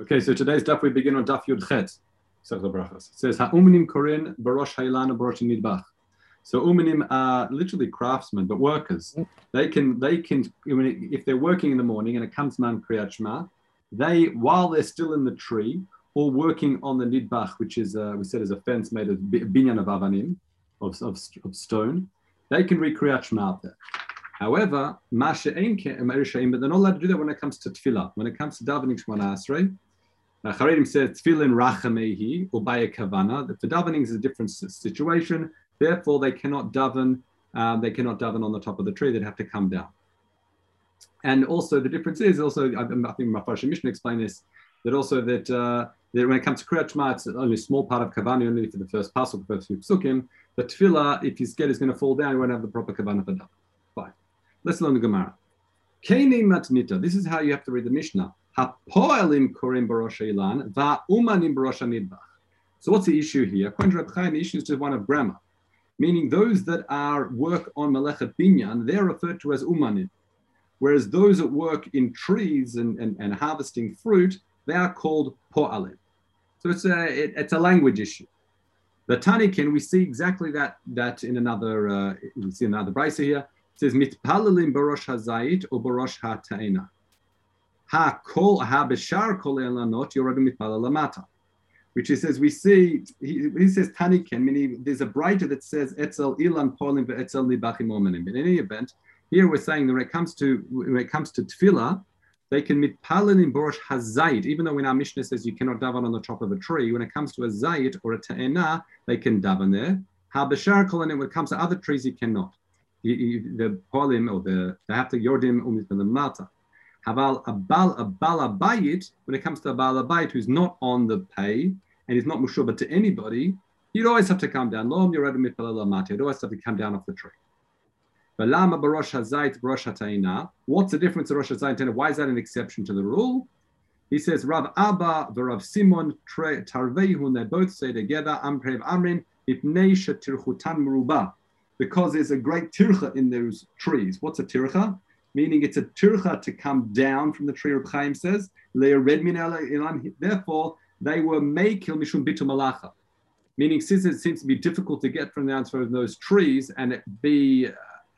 Okay, so today's daf we begin on daf Yud Chet. It says Ha'uminim Korin Barosh Ha'ilan Barosh Nidbach. So uminim are literally craftsmen, but workers. They can they can if they're working in the morning and it comes man kriyat shema, they while they're still in the tree or working on the nidbach, which is uh, we said is a fence made of binyan of avanim, of, of, of stone, they can read kriyat shema out there. However, but they're not allowed to do that when it comes to tefillah. When it comes to davening Shemona Asrei, Charedim says tefillin rachamehi or by a kavana. For davening is a different situation. Therefore, they cannot daven. Um, they cannot daven on the top of the tree. They'd have to come down. And also, the difference is also. I, I think Mafarish Mishnah explained this. That also that, uh, that when it comes to Kriyat Shema, it's only a small part of kavana, only for the first pasuk, the first few psukim. But tefillah, if his scared is going to fall down, you won't have the proper kavana for daven. Let's learn the Gemara. Keni matnita. This is how you have to read the Mishnah. Hapoelim korim barosh ilan va'umanim barosh nidbach. So what's the issue here? According to Reb Chaim, the issue is just one of grammar, meaning those that are work on melechet binyan, they're referred to as umanim, whereas those that work in trees and, and, and harvesting fruit, they are called po'alim. So it's a it, it's a language issue. The Tanikin, we see exactly that that in another uh, we see another brisa here. Says mitpalalim barosh hazayit or barosh ha'ta'ena. Ha kol ha beshar kol elanot yoradu mitpalal lamata. Which he says we see he, he says taniken meaning there's a brighter that says etzel ilan polim etzel libachim omenim. In any event, here we're saying that when it comes to when it comes to tefillah, they can mitpalin in borosh hazayit, even though in our Mishnah says you cannot daven on the top of a tree. When it comes to a zayit or a ta'ena, they can daven there. Ha b'shar kol when it comes to other trees, you cannot the polim or the have to yordim umit the mata. Haval abal abal abayit when it comes to a bal abayit who's not on the pay and is not mushuba to anybody, you'd always have to come down. Lo yoredim mata. You'd always have to come down off the tree. Balama barosh hazait barosh hataina. What's the difference of rosh hazait Why is that an exception to the rule? He says Rav Abba the Rav Simon Tarvehun. They both say together Amprev Amrin Ipnei Shatirchutan Merubah because there's a great tircha in those trees. What's a tircha? Meaning it's a tircha to come down from the tree, Reb Chaim says. Therefore, they were mekil mishum bitu malacha. Meaning, since it seems to be difficult to get from the answer of those trees and be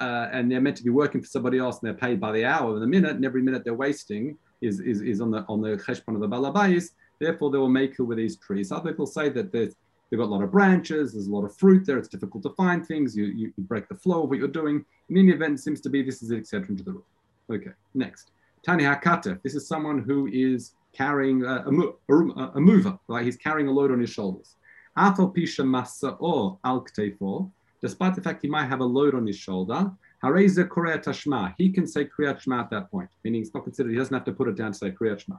uh, and they're meant to be working for somebody else and they're paid by the hour and the minute, and every minute they're wasting is, is, is on the on the cheshbon of the balabais. Therefore, they will make it with these trees. Other people say that there's They've got a lot of branches, there's a lot of fruit there, it's difficult to find things, you, you, break the flow of what you're doing. In any event, it seems to be this is an exception to the rule. Okay, next. Tani Hakatef, this is someone who is carrying a, a, a, mover, right? He's carrying a load on his shoulders. Afal Pisha Masa or Al despite the fact he might have a load on his shoulder, Hareza Korea Tashma, he can say Kriyat Shema at that point, meaning it's not considered, he doesn't have to put it down to say Kriyat Shema.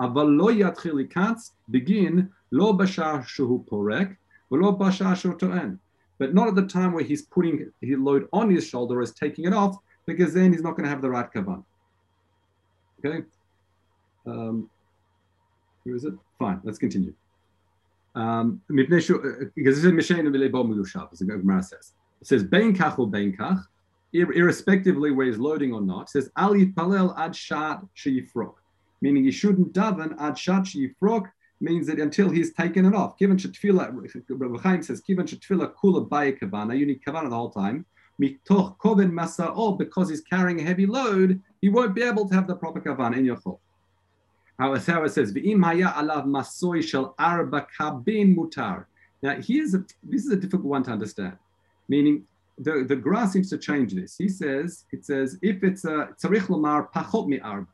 אבל לא יתחיל לקץ begin לא בשעה שהוא פורק ולא בשעה שהוא טוען. But not at the time where he's putting his load on his shoulder or is taking it off, because then he's not going to have the right kavan. Okay? Um, who is it? Fine, let's continue. Um, because this is Mishain Milushav, as the Gemara says. It says, Bein kach or bein kach, irrespectively where he's loading or not, it says, Al yitpalel ad shat sheyifrok meaning he shouldn't daven ad shachi yifrok, means that until he's taken it off. Given shetfila, Rabbi Chaim says, given shetfila kula baya kavana, you need kavana the whole time. Mitoch koven masa'ol, because he's carrying a heavy load, he won't be able to have the proper kavana in your chol. Our it says, v'im haya alav masoy shel arba kabin mutar. Now, here's a, this is a difficult one to understand, meaning the, the Gra seems to change this. He says, it says, if it's a tzarich lomar pachot mi arba,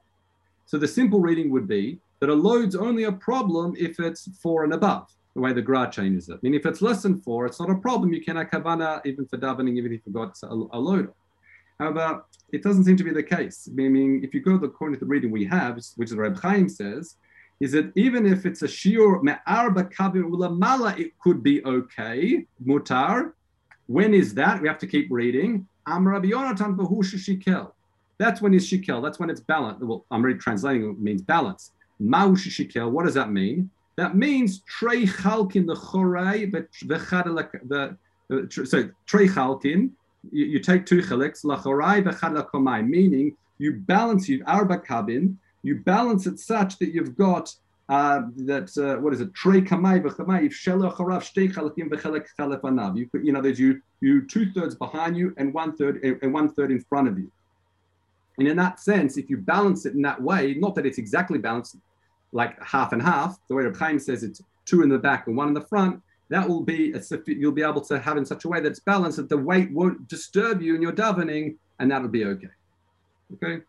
so the simple reading would be that a load's only a problem if it's four and above, the way the Gra changes it. I mean, if it's less than four, it's not a problem. You can kavana even for davening, even if you've got a, a load. However, it doesn't seem to be the case. Meaning, if you go to the reading we have, which is Reb Chaim says, is that even if it's a shiur me'arba kavim ulamala, it could be okay, mutar. When is that? We have to keep reading. Am Rabbi Yonatan shikel. That's when it's shikel. That's when it's balanced. Well, I'm already translating it means balance. Maush shikel. What does that mean? That means trey chalkin the chorai the so trey chalkin. You, take two chaliks lachorai v'chad meaning you balance you arba kabin. You balance it such that you've got uh, that uh, what is it? Trey kamay v'chamay if shelo charav shtei chalafim v'chelek chalef anav. You you know there's you you two thirds behind you and one third and one third in front of you. And in that sense, if you balance it in that way, not that it's exactly balanced, like half and half, the way Reb Chaim says it's two in the back and one in the front, that will be a, you'll be able to have in such a way that it's balanced that the weight won't disturb you in your davening, and that'll be okay. Okay.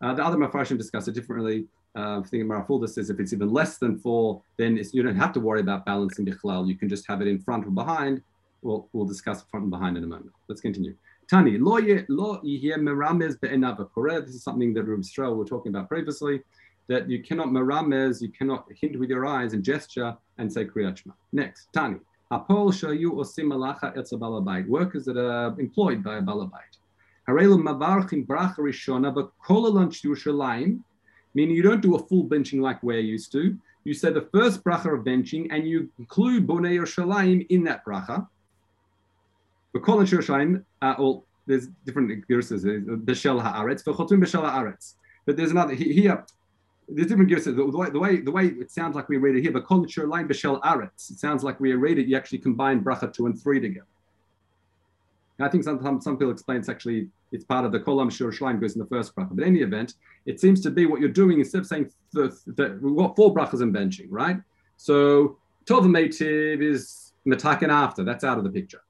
Uh, the other mafarshim discuss it differently. Uh, thinking Marafulda says if it's even less than four, then you don't have to worry about balancing bichlal. You can just have it in front or behind. We'll, we'll discuss front and behind in a moment. Let's continue. Tani, lo meramez This is something that Reb Stroh were talking about previously that you cannot meramez, you cannot hint with your eyes and gesture and say Kriyat Shema. Next, Tani. Apol shayu osim malacha etza balabait. Workers that are employed by a balabait. Harelu mavarchim bracha rishona, but kolalanch Yerushalayim, meaning you don't do a full benching like we're used to. You say the first bracha of benching and you include Bonei Yerushalayim in that bracha. Kolalanch Yerushalayim, uh, well, there's different verses. Beshel haaretz, v'chotum beshel haaretz. But there's another here there's different gears. The, way, the way the way it sounds like we read it here, but culture line b'shel aretz. It sounds like we read it. You actually combine bracha two and three together. And I think sometimes some people explain it's actually it's part of the kolam shur goes in the first bracha. But in any event, it seems to be what you're doing instead of saying the, the, we've got four brachas in benching, right? So tov is metaken after. That's out of the picture.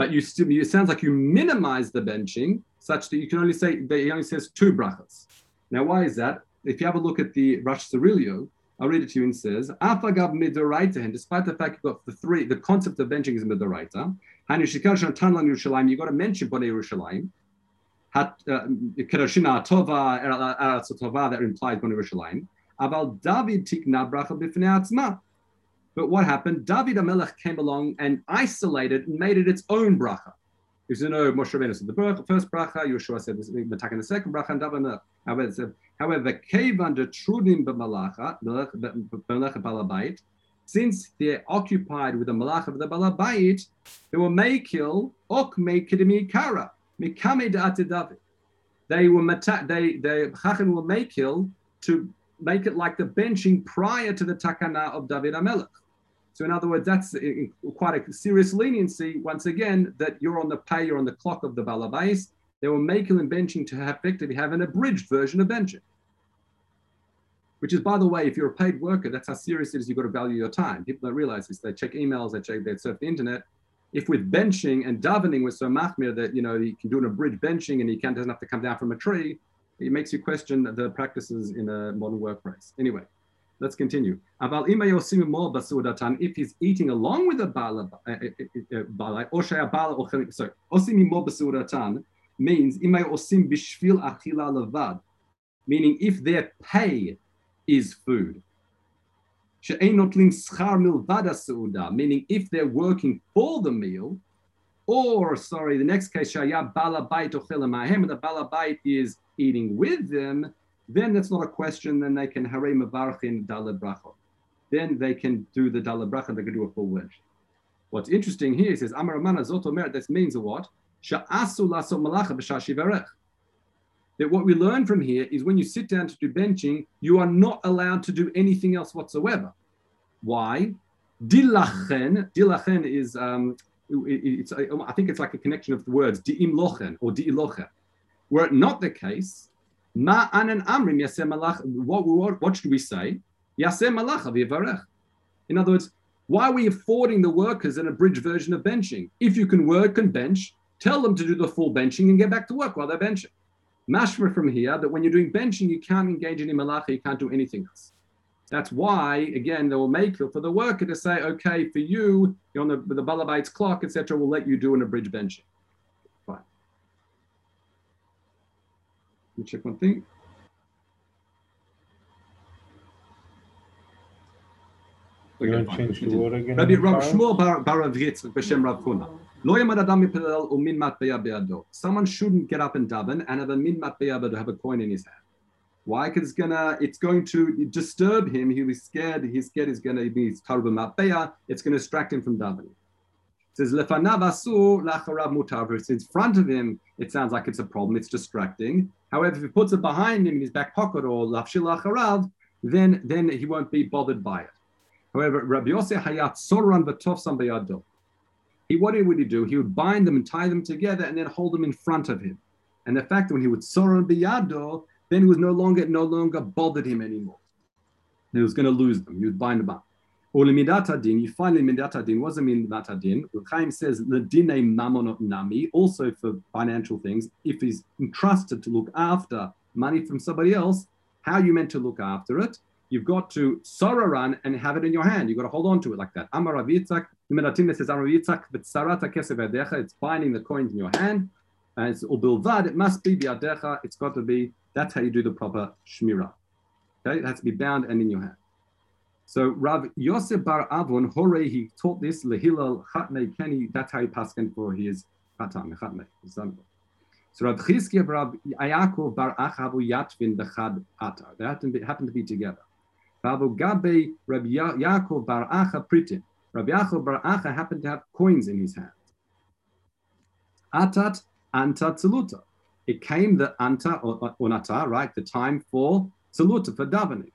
But you still, it sounds like you minimize the benching such that you can only say that he only says two brachas. Now, why is that? if you have a look at the Rosh Cirilio, I'll read it to you and says, Afagav midoraita, and despite the fact you've got the three, the concept of benching is midoraita, you've got to mention Bonei Yerushalayim, uh, Kedoshina Tova, Eretz that implies Bonei Yerushalayim, Aval David tikna bracha b'fnei atzma. But what happened? David Amelech came along and isolated and made it its own bracha. Because you know, Moshe Rabbeinu said the first bracha, Yeshua said the the second bracha, and David Amelech said, However, Kevan the Trudim b'malacha, since they're occupied with the malacha of the balabait, they will kill ok mekidimi kara, mikame David. They will mata- they they Chacham will kill to make it like the benching prior to the takana of David Amelech. So in other words, that's eh, eh, quite a serious leniency. Once again, that you're on the pay, you're on the clock of the balabais. They were making and benching to effectively have an abridged version of benching which is, by the way, if you're a paid worker, that's how serious it is. You've got to value your time. People don't realize this. They check emails, they check, they surf the internet. If with benching and davening was so machmir that you know you can do an abridged benching and he can't doesn't have to come down from a tree, it makes you question the practices in a modern workplace. Anyway, let's continue. If he's eating along with a bala, uh, so osimi mo basudatan means osim bishvil achila levad, meaning if their pay is food. Meaning, if they're working for the meal, or sorry, the next case, the balabait is eating with them, then that's not a question. Then they can hare mavarchin brachot. Then they can do the dalad bracha. They can do a full wedge. What's interesting here is Amar Amana Zotomer. This means what? That what we learn from here is when you sit down to do benching, you are not allowed to do anything else whatsoever. Why? Dilachen, dilachen is, um, it's, I think it's like a connection of the words di'im lochen or di'ilochen. Were it not the case, ma anan amrim yaseh malach, what, what, what should we say? Yaseh malach avivarech. In other words, why are we affording the workers an abridged version of benching? If you can work and bench, tell them to do the full benching and get back to work while they're benching. Mashma from here that when you're doing benching, you can't engage in malacha, you can't do anything else. That's why, again, they will make for the worker to say, okay, for you, you're on the, the balabait's clock, etc., we'll let you do an abridged benching. Fine. Let me check one thing. You want to change the word again? Rabbi Rav Shmuel Bar Avritz, B'Shem Rav Kuna. Someone shouldn't get up and daven and have a min matbeya to have a coin in his hand. Why? Because it's gonna, it's going to disturb him. He'll be scared. He's scared. He's gonna be tarba matbeya. It's going to distract him from davening. It says lefanav asur lacharav mutar. It's in front of him. It sounds like it's a problem. It's distracting. However, if he puts it behind him in his back pocket or lafshil lacharav, then then he won't be bothered by it. However, Rabbi Yosef Hayat Soran Batofsam Bayado. He what would he do? He would bind them and tie them together and then hold them in front of him. And the fact that when he would Soran Bayado, then he was no longer no longer bothered him anymore. He was going to lose them. He would bind them up. Or limidat din, you find limidat din. What does it mean limidat din? Chaim says ledine mamonot nami, also for financial things. If he's entrusted to look after money from somebody else, how are you meant to look after it? You've got to run and have it in your hand. You've got to hold on to it like that. Amar Rav Yitzchak, the says Amar Yitzchak, sarata kesef It's binding the coins in your hand. And it's ubilvad. It must be biadecha. It's got to be. That's how you do the proper shmira. Okay, it has to be bound and in your hand. So Rav Yosef Bar Avon Hore he taught this lehilal chatnei Kenny. That's how he passed for his chatan chatnei. So Rav Chizkiya Rav Ayakov Bar Achavu Yatvin Bechad Ata. They happened to be, to be together. Rav Gabe Rav Yaakov Bar Acha Pritin. Rav Yaakov Bar Acha happened to have coins in his hand. Atat Anta Tzeluta. It came the Anta or Unata, right? The time for Tzeluta, for davening.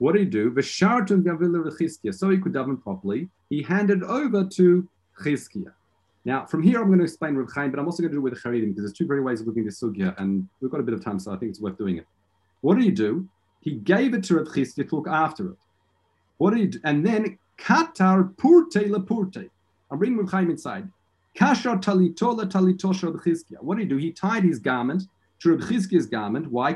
What did he do? V'shartun gavila Chizkiya. So he could daven properly. He handed over to Chizkiya. Now, from here, I'm going to explain Reb Chaim, but I'm also going to do it with Haredim because there's two very ways of looking at this sugya, and we've got a bit of time, so I think it's worth doing it. What did he do? He gave it to Reb Chizkiya to look after it. What did he do? And then katar purte la purte. I'm reading Reb Chaim inside. Kashar talitola talitosha Reb Chizkiya. What did he do? He tied his garment to Reb Chizkiya's garment. Why?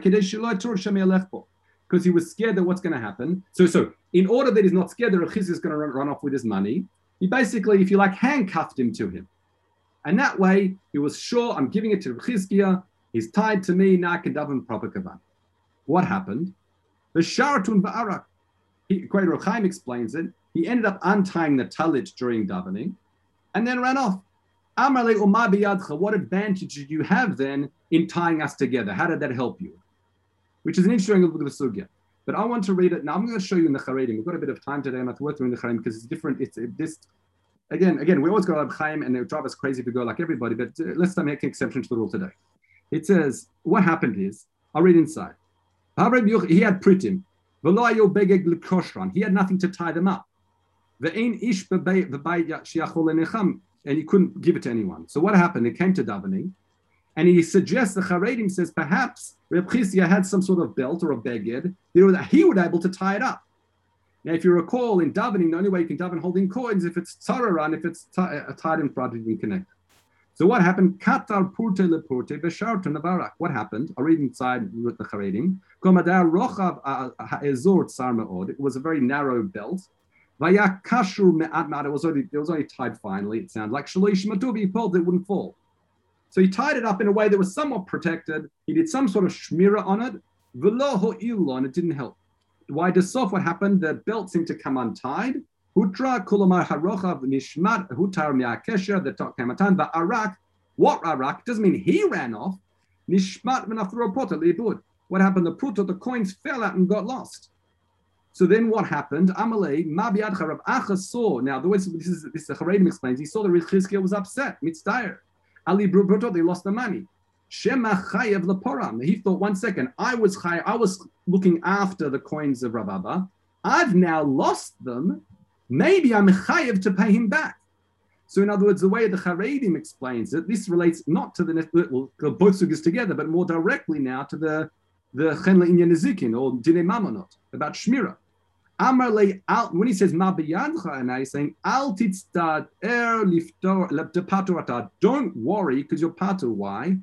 Because he was scared that what's going to happen. So, so in order that he's not scared that Rechiz is going to run, run, off with his money, he basically, if you like, handcuffed him to him. And that way, he was sure, I'm giving it to Chizkiah, he's tied to me, now I can daven proper kavan. What happened? The Sharatun Ba'arak. Great Rochaim explains it. He ended up untying the talit during davening and then ran off. What advantage did you have then in tying us together? How did that help you? Which is an interesting look at the sugya. But I want to read it now. I'm going to show you in the Charedim. We've got a bit of time today. I'm not worth doing the Charedim because it's different. It's it, this again, again. We always go like Chaim, and it drive us crazy if we go like everybody. But uh, let's make an exception to the rule today. It says what happened is I'll read inside. He had pritim. He had nothing to tie them up. And he couldn't give it to anyone. So what happened? It came to davening, and he suggests the Charedim says perhaps Reb Chizia had some sort of belt or a beged, that he would able to tie it up. Now, if you recall in davening, the only way you can daven holding coins if it's tzararan, if it's uh, tied in front and connected. So what happened? Katar purte lepurte besharta navarak. What happened? I read inside with the Charedim. Komadar rochav ha'ezor tsar me'od. It was a very narrow belt. Vaya kashur me'at. It was only it was only tied finally, It sounded like shalish matuvi. He pulled it wouldn't fall. So he tied it up in a way that was somewhat protected. He did some sort of shmira on it. Veloho ilon, it didn't help. Why does sof what happened? The belt seemed to come untied. Hutra kulomar harochav nishmat hutar miakesha the kamatan arak. What arak doesn't mean he ran off. Nishmat menafropota libud. What happened? The puto, the coins fell out and got lost. So then what happened? Amalei, Mabiad Charab Acha saw. Now, the way this is this the Haredim explains, he saw that Rizchizkiah was upset, mitzdayer. Ali Bruto, they lost the money. Shema Chayev Leporam. He thought, one second, I was chay, I was looking after the coins of Rababa. I've now lost them. Maybe I'm chayev to pay him back. So, in other words, the way the Haredim explains it, this relates not to the well, both sugas together, but more directly now to the the Chenla Inyan or Dine Mamonot about Shmira. Amarle al when he says ma biyadcha, and he's saying al titzad er liftor. Don't worry because you're patu. Why?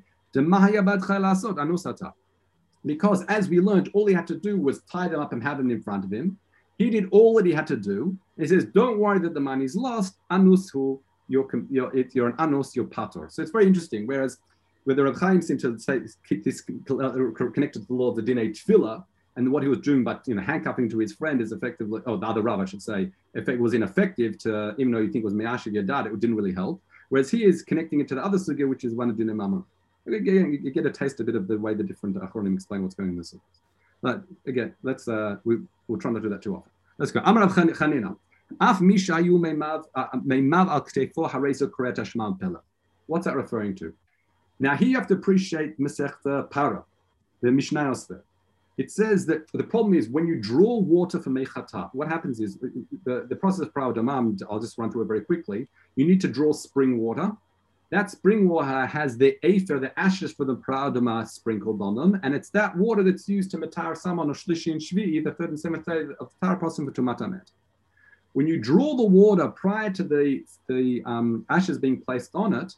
Because as we learned, all he had to do was tie them up and have them in front of him. He did all that he had to do. He says, "Don't worry that the money's lost. Anushu, you're you're, you're an anus, you're pator. So it's very interesting. Whereas, where the Reb seem to say keep this connected to the law of the dinei tefillah, and what he was doing, but you know, handcuffing to his friend is effectively, oh, the other Rav, I should say, it was ineffective to, even though you think it was Me'ashiv Yadad, it didn't really help. Whereas he is connecting it to the other sugya, which is one of Dinah Mama. Again, you get a taste a bit of the way the different Achronim explain what's going on in this. But again, let's, uh, we, we'll try not to do that too often. Let's go. Amar Chanina. Af mishayu meimav uh, al ktefo harezo pela. What's that referring to? Now here you have to appreciate Masechta Para, the Mishnayos there. It says that the problem is when you draw water from Mechata, what happens is the, the process of Praudamam, I'll just run through it very quickly. You need to draw spring water. That spring water has the aether, the ashes for the Praudama sprinkled on them. And it's that water that's used to Matar Saman or Shlishi and Shvi, the third and seventh day of Tar Posim for Tumatamet. When you draw the water prior to the, the um, ashes being placed on it,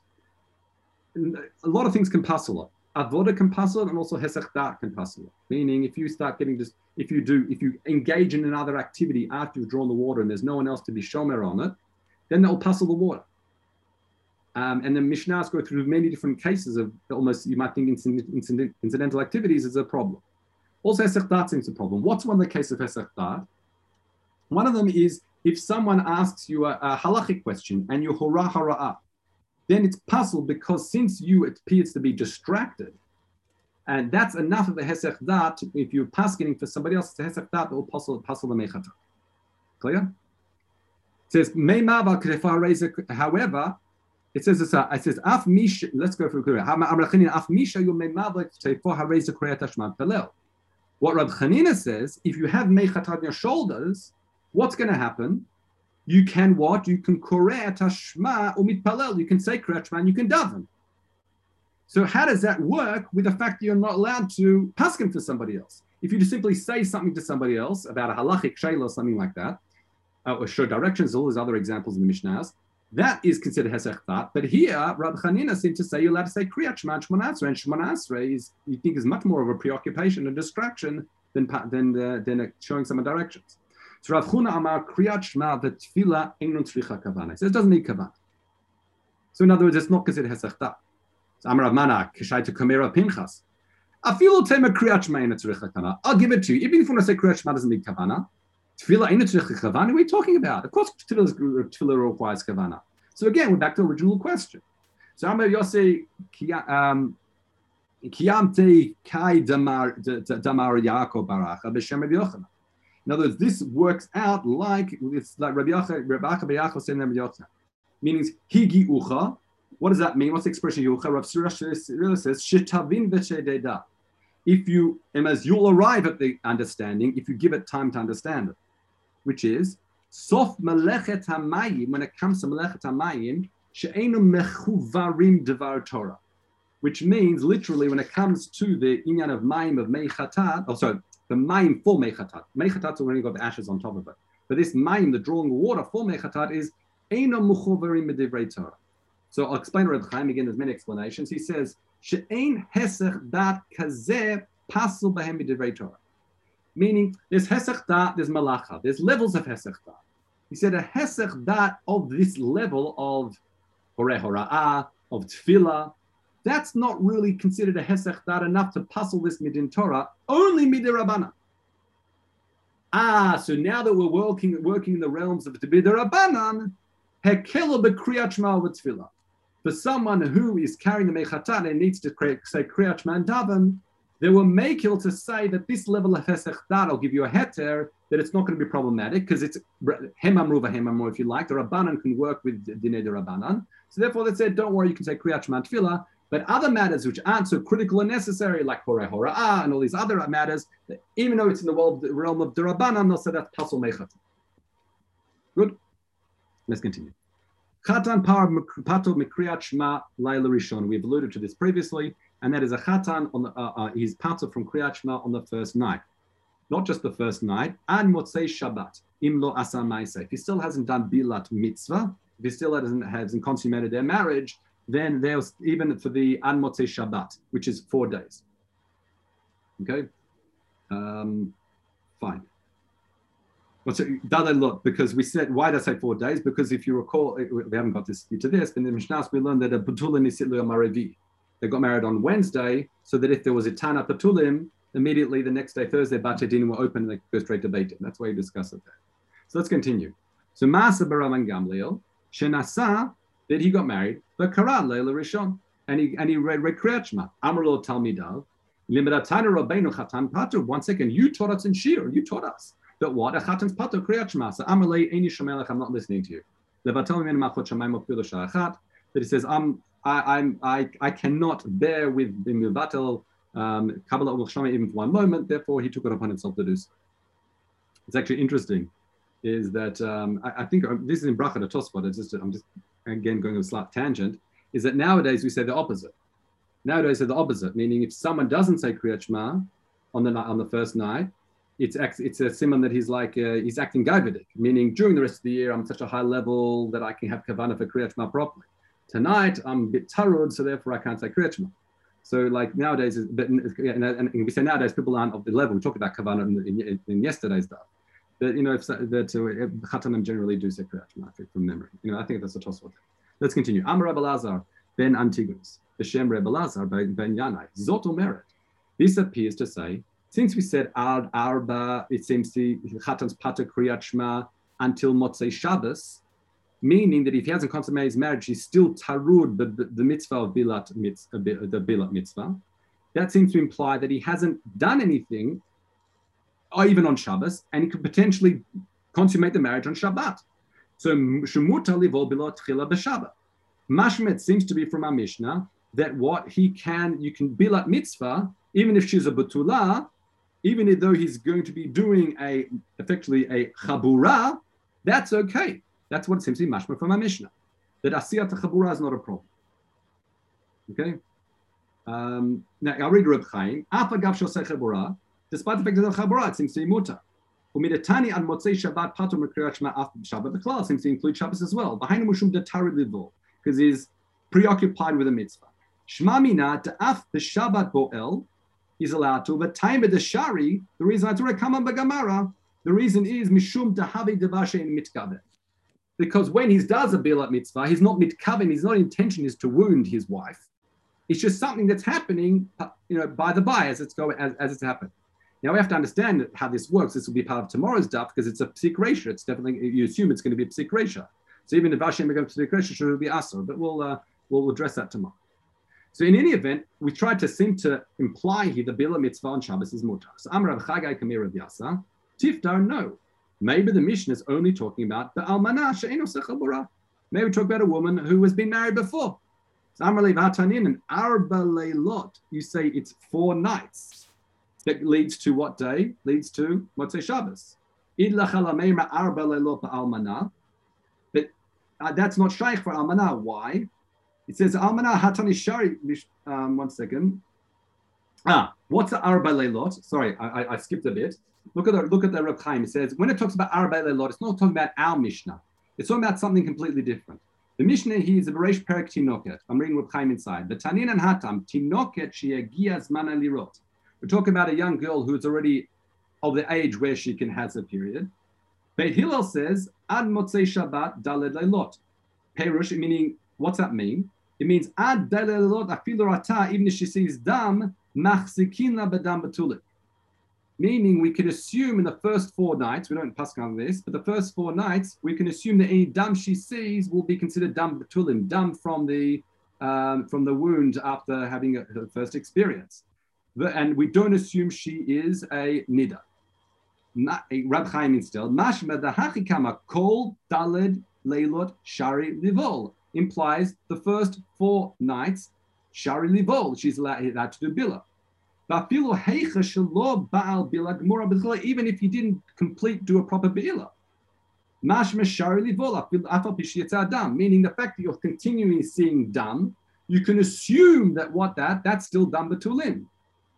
a lot of things can puzzle it avoda pass and also hesach dat can pass Meaning, if you start getting just, if you do, if you engage in another activity after you've drawn the water and there's no one else to be shomer on it, then that will pass the water. Um, and the Mishnahs go through many different cases of almost, you might think incident, incident, incidental activities is a problem. Also, hesach dat seems a problem. What's one of the cases of hesachdat? One of them is if someone asks you a, a halachic question and you hurrah hurrah then it's puzzled because since you appears to be distracted, and that's enough of a hesech dat, if you're paskening for somebody else, it's a hesech dat, it will puzzle the mechata. Clear? It says, however, it says, this, uh, it says, af misha, let's go a af you What Rab Chanina says, if you have mechat on your shoulders, what's going to happen? You can what? You can koreh tashma umitpalel. You can say kriyat and you can daven. So how does that work with the fact that you're not allowed to paskin for somebody else? If you just simply say something to somebody else about a halachic shayla or something like that, uh, or show directions, all those other examples in the Mishnahs, that is considered hesech But here, Rabbi Chanina seemed to say you're allowed to say kriyat shema and shmonasre, and is you think is much more of a preoccupation and distraction than than uh, than showing some directions. So Rav Huna Amar Kriyat Shema Tefillah Einun Tzricha Kavana. says it doesn't need Kavana. So in other words, it's not considered Hesachta. So Amar Rav Mana to Kamera Pinchas. Afilu Tema Kriyat Shema Einun Tzricha Kavana. I'll give it to you. Even if you want to say Kriyat Shema doesn't need Kavana, Tefillah Einun Tzricha Kavana, what are you talking about? Of course, Tefillah requires Kavana. So again, we're back to the original question. So Amar Yossi um, Kiyamte Kai Damar Yaakov Barach B'Shem Yochanan. In other words, this works out like it's like Rabbi Yacha, Rabbi Acha saying Rabbi Yochanan. Meaning higi ucha. What does that mean? What's the expression ucha? Rabbi Surah says shetavin v'shededa. If you, and as you'll arrive at the understanding if you give it time to understand it, which is sof melechet hamayim. When it comes to melechet hamayim, she'enu mechuvarim devar Torah which means literally when it comes to the inyan of mayim of meichatat, oh sorry, the maim for mechatat. Mechatat already got the ashes on top of it. But this maim, the drawing water for mechatat, is eno muchoverim medivrei Torah. So I'll explain Reb Chaim again. There's many explanations. He says she'ein hesech dat kazeh pasul behem medivrei Torah. Meaning there's hesech dat, there's malacha, there's levels of hesech dat. He said a hesech dat of this level of horeh hora'ah, of tefillah, that's not really considered a hesech that enough to puzzle this midin Torah, only midirabana. Ah, so now that we're working working in the realms of the midirabanan, hekelo bekriyat shma v'tfilah. For someone who is carrying the mechatan and needs to say kriyat shma daven, they were makil to say that this level of hesech that will give you a heter that it's not going to be problematic because it's hemamru v'hemamru if you like. The rabbanan can work with dinei the rabbanan. So therefore, they said, don't worry, you can say kriyat shma tefillah but other matters which aren't so critical and necessary, like Hora Hora'ah and all these other matters, even though it's in the world, the realm of Durabanan, they'll say that's Pasul Mechat. Good? Let's continue. Chatan par pato mikriyat shma laila rishon. We've alluded to this previously, and that is a chatan on the, uh, uh, he's pato from kriyat shma on the first night, not just the first night. And motzei Shabbat imlo asa If he still hasn't done bilat mitzvah, if he still hasn't hasn't consummated their marriage, then there's even for the Anmotze Shabbat, which is four days. Okay, um, fine. What's it? look because we said why did I say four days? Because if you recall, we haven't got this to this, but in the Mishnah we learned that a Batulim Maravi. They got married on Wednesday, so that if there was a Tana Patulim, immediately the next day, Thursday, Batadin were open and they go straight to Beitin. That's why you discuss it there. So let's continue. So Masa Baraman Gamliel, Shenasa that he got married, but Karan Leila Rishon, and he and he read read Kriyat Shema. Amrlo Talmidav, Limidatana Rabbeinu Chatan Pater. One second, you taught us in Shir, you taught us that what a Chatan's Pater Kriyat Shema. So Amrle Eini Shomelech, I'm not listening to you. That he says, I'm I, I'm I I cannot bear with the Mivatel Um, Kabbalah show even for one moment, therefore he took it upon himself to do so. It's actually interesting, is that um, I, I, think um, this is in Bracha the Tosfot. It's just I'm just again going a slight tangent. Is that nowadays we say the opposite. Nowadays say the opposite, meaning if someone doesn't say Kriyat Shema on the on the first night, it's it's a simon that he's like uh, he's acting gaividik, meaning during the rest of the year I'm such a high level that I can have kavana for Kriyat Shema properly. Tonight I'm a bit tarud, so therefore I can't say Kriyat Shema. So like nowadays, but and, we say nowadays people aren't of the level. We talked about kavana in, in, in yesterday's stuff. But you know, if that uh, generally do say Kriyat Shema from memory. You know, I think that's a tosfot. Let's continue. Amar Rabbi Lazar ben Antigonus, Hashem Rebbe Lazar ben Yanai. Zot Omeret. This appears to say since we said Ad Arba, it seems to Chatan's Pata Kriyat until Motzei Shabbos, meaning that if he hasn't consummated his marriage, he's still tarud the, the, the mitzvah of bilat mitzvah, the bilat mitzvah. That seems to imply that he hasn't done anything, or even on Shabbos, and he could potentially consummate the marriage on Shabbat. So shemuta livol bilot chila b'Shabbat. Mashmet seems to be from our Mishnah that what he can, you can bilat mitzvah, even if she's a batula, even though he's going to be doing a effectively a chabura, that's okay. That's what it seems to be mashma from our Mishnah. That asiyat chabura is not a problem. Okay. Um, now I'll read Reb Chaim. Afagav shosei chabura, despite the fact that the chabura it seems to be muta. Umidatani and motzei Shabbat patur mekriyat shema af Shabbat b'klal seems to include Shabbos as well. Behind the mushum detari livol because he's preoccupied with a mitzvah. Shma mina af Shabbat bo'el he's allowed to. But time the shari, the reason I come on Bagamara, the reason is mishum tahavi devashe in mitkaven. Because when he does a bilat mitzvah, he's not mitkaven, his not intention is to wound his wife. It's just something that's happening, uh, you know, by the by as it's going as, as it's happened. Now we have to understand how this works. This will be part of tomorrow's daf because it's a psik ratio. It's definitely you assume it's going to be a psik ratio. So even if Hashem becomes psik ratio, will be asr. But we'll uh, we'll address that tomorrow. So in any event, we tried to seem to imply here the Bila mitzvah on Shabbos is mutar. So Amar Chagai Kamir Rav Yasa, Tiftar, no. Maybe the mission is only talking about the almanah she'eno sechabura. Maybe talk about a woman who has been married before. So Amar Levatanin and Arba Leilot, you say it's four nights. That leads to what day? Leads to Motzei Shabbos. But uh, that's not shaykh for almanah. Why? It says Almana Hatani Shari. Um, one second. Ah, what's the Arba Leilot? Sorry, I, I, skipped a bit. Look at the look at the Reb Chaim. It says when it talks about Arba Leilot, it's not talking about our Mishnah. It's talking about something completely different. The Mishnah here is a Beresh Perik Tinoket. I'm reading Reb Chaim inside. The Tanin and Hatam Tinoket Sheagias Mana Lirot. We're talking about a young girl who's already of the age where she can have a period. Beit Hillel says Ad Motzei Shabbat Daled Leilot. Perush, meaning what's that mean? It means ad afilu even if she sees dam, machzikina bedam batulik. Meaning we can assume in the first four nights, we don't pass on this, but the first four nights, we can assume that any dam she sees will be considered dam batulim, dam from the um, from the wound after having her first experience. And we don't assume she is a nida. Rab Chaim instead, mashma the hachikama kol daled leilot shari livol implies the first four nights, Shari Livol, she's allowed, to do Bila. Even if he didn't complete, do a proper Bila. Mashma shari livol dam, meaning the fact that you're continuing seeing dam, you can assume that what that, that's still dam batulim.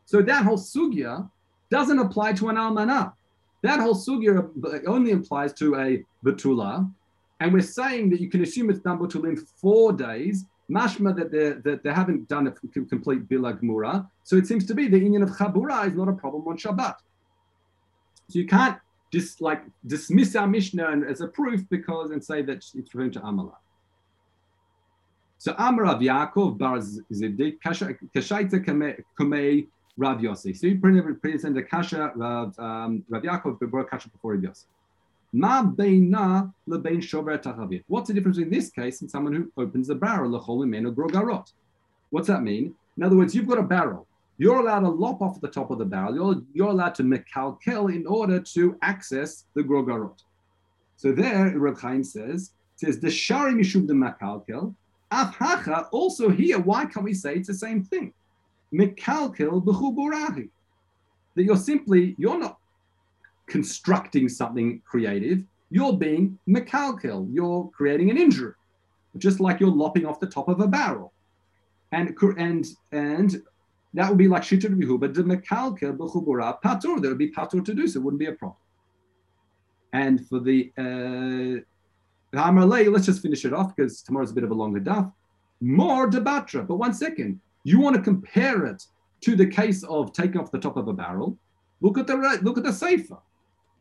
So that whole sugya doesn't apply to an almanah. That whole sugya only applies to a batula, and we're saying that you can assume it's done in four days, mashma that, that they haven't done a complete bilag mura. So it seems to be the union of chabura is not a problem on Shabbat. So you can't just like dismiss our Mishnah as a proof because and say that it's referring to Amala. So Amar Yaakov bar Ziddik kashaita kamei Rav Yossi. So you present the kasha Rav um, Rav Yaakov before kasha before Rav Yossi. Ma beina lebein shover tachavit. What's the difference in this case and someone who opens a barrel lechol imenu grogarot? What's that mean? In other words, you've got a barrel. You're allowed to lop off the top of the barrel. You're, you're allowed to mekalkel in order to access the grogarot. So there, Reb Chaim says, says the shari mishum de makalkel. Afhacha, also here, why can't we say it's the same thing? Mekalkel b'chuburahi. That you're simply, you're not constructing something creative, you're being mekalkel, you're creating an injury, just like you're lopping off the top of a barrel. And and and that would be like shita bihu, but the mekalkel b'chubura patur, there would be patur to do so, it wouldn't be a problem. And for the uh, let's just finish it off because tomorrow's a bit of a longer daf. More debatra, but one second. You want to compare it to the case of taking off the top of a barrel. Look at the right, look at the sefer.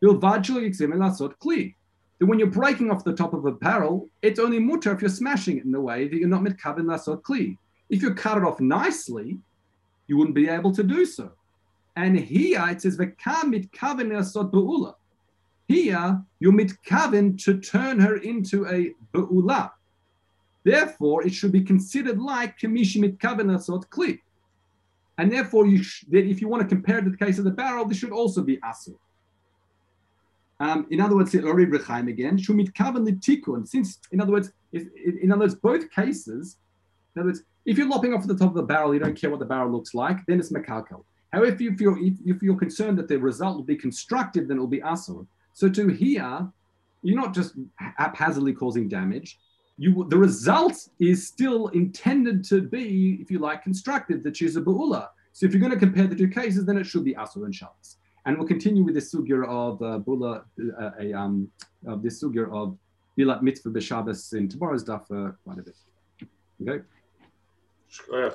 That when you're breaking off the top of a barrel, it's only mutter if you're smashing it in a way that you're not mitkavin lasot kli. If you cut it off nicely, you wouldn't be able to do so. And here it says v'kam mitkavin lasot be'ula. Here, you're mitkaven to turn her into a be'ula. Therefore, it should be considered like kamishi mitkaven asot kli. And therefore, you sh- if you want to compare the case of the barrel, this should also be asur. Um, in other words, Ori Rechaim again, shumit kavan litikun. Since, in other words, in other words, both cases, in other words, if you're lopping off the top of the barrel, you don't care what the barrel looks like, then it's makalkal. However, if you're, if you're concerned that the result will be constructive, then it will be asur. So to here, you're not just haphazardly causing damage. You, the result is still intended to be, if you like, constructed, that she's a ba'ula. So if you're going to compare the two cases, then it should be asur and shalas. And we'll continue with this sugya of uh, bula, uh, a, um, of this sugya of bilat mitzvah b'Shabbos in tomorrow's daf uh, quite a bit. Okay. Sure.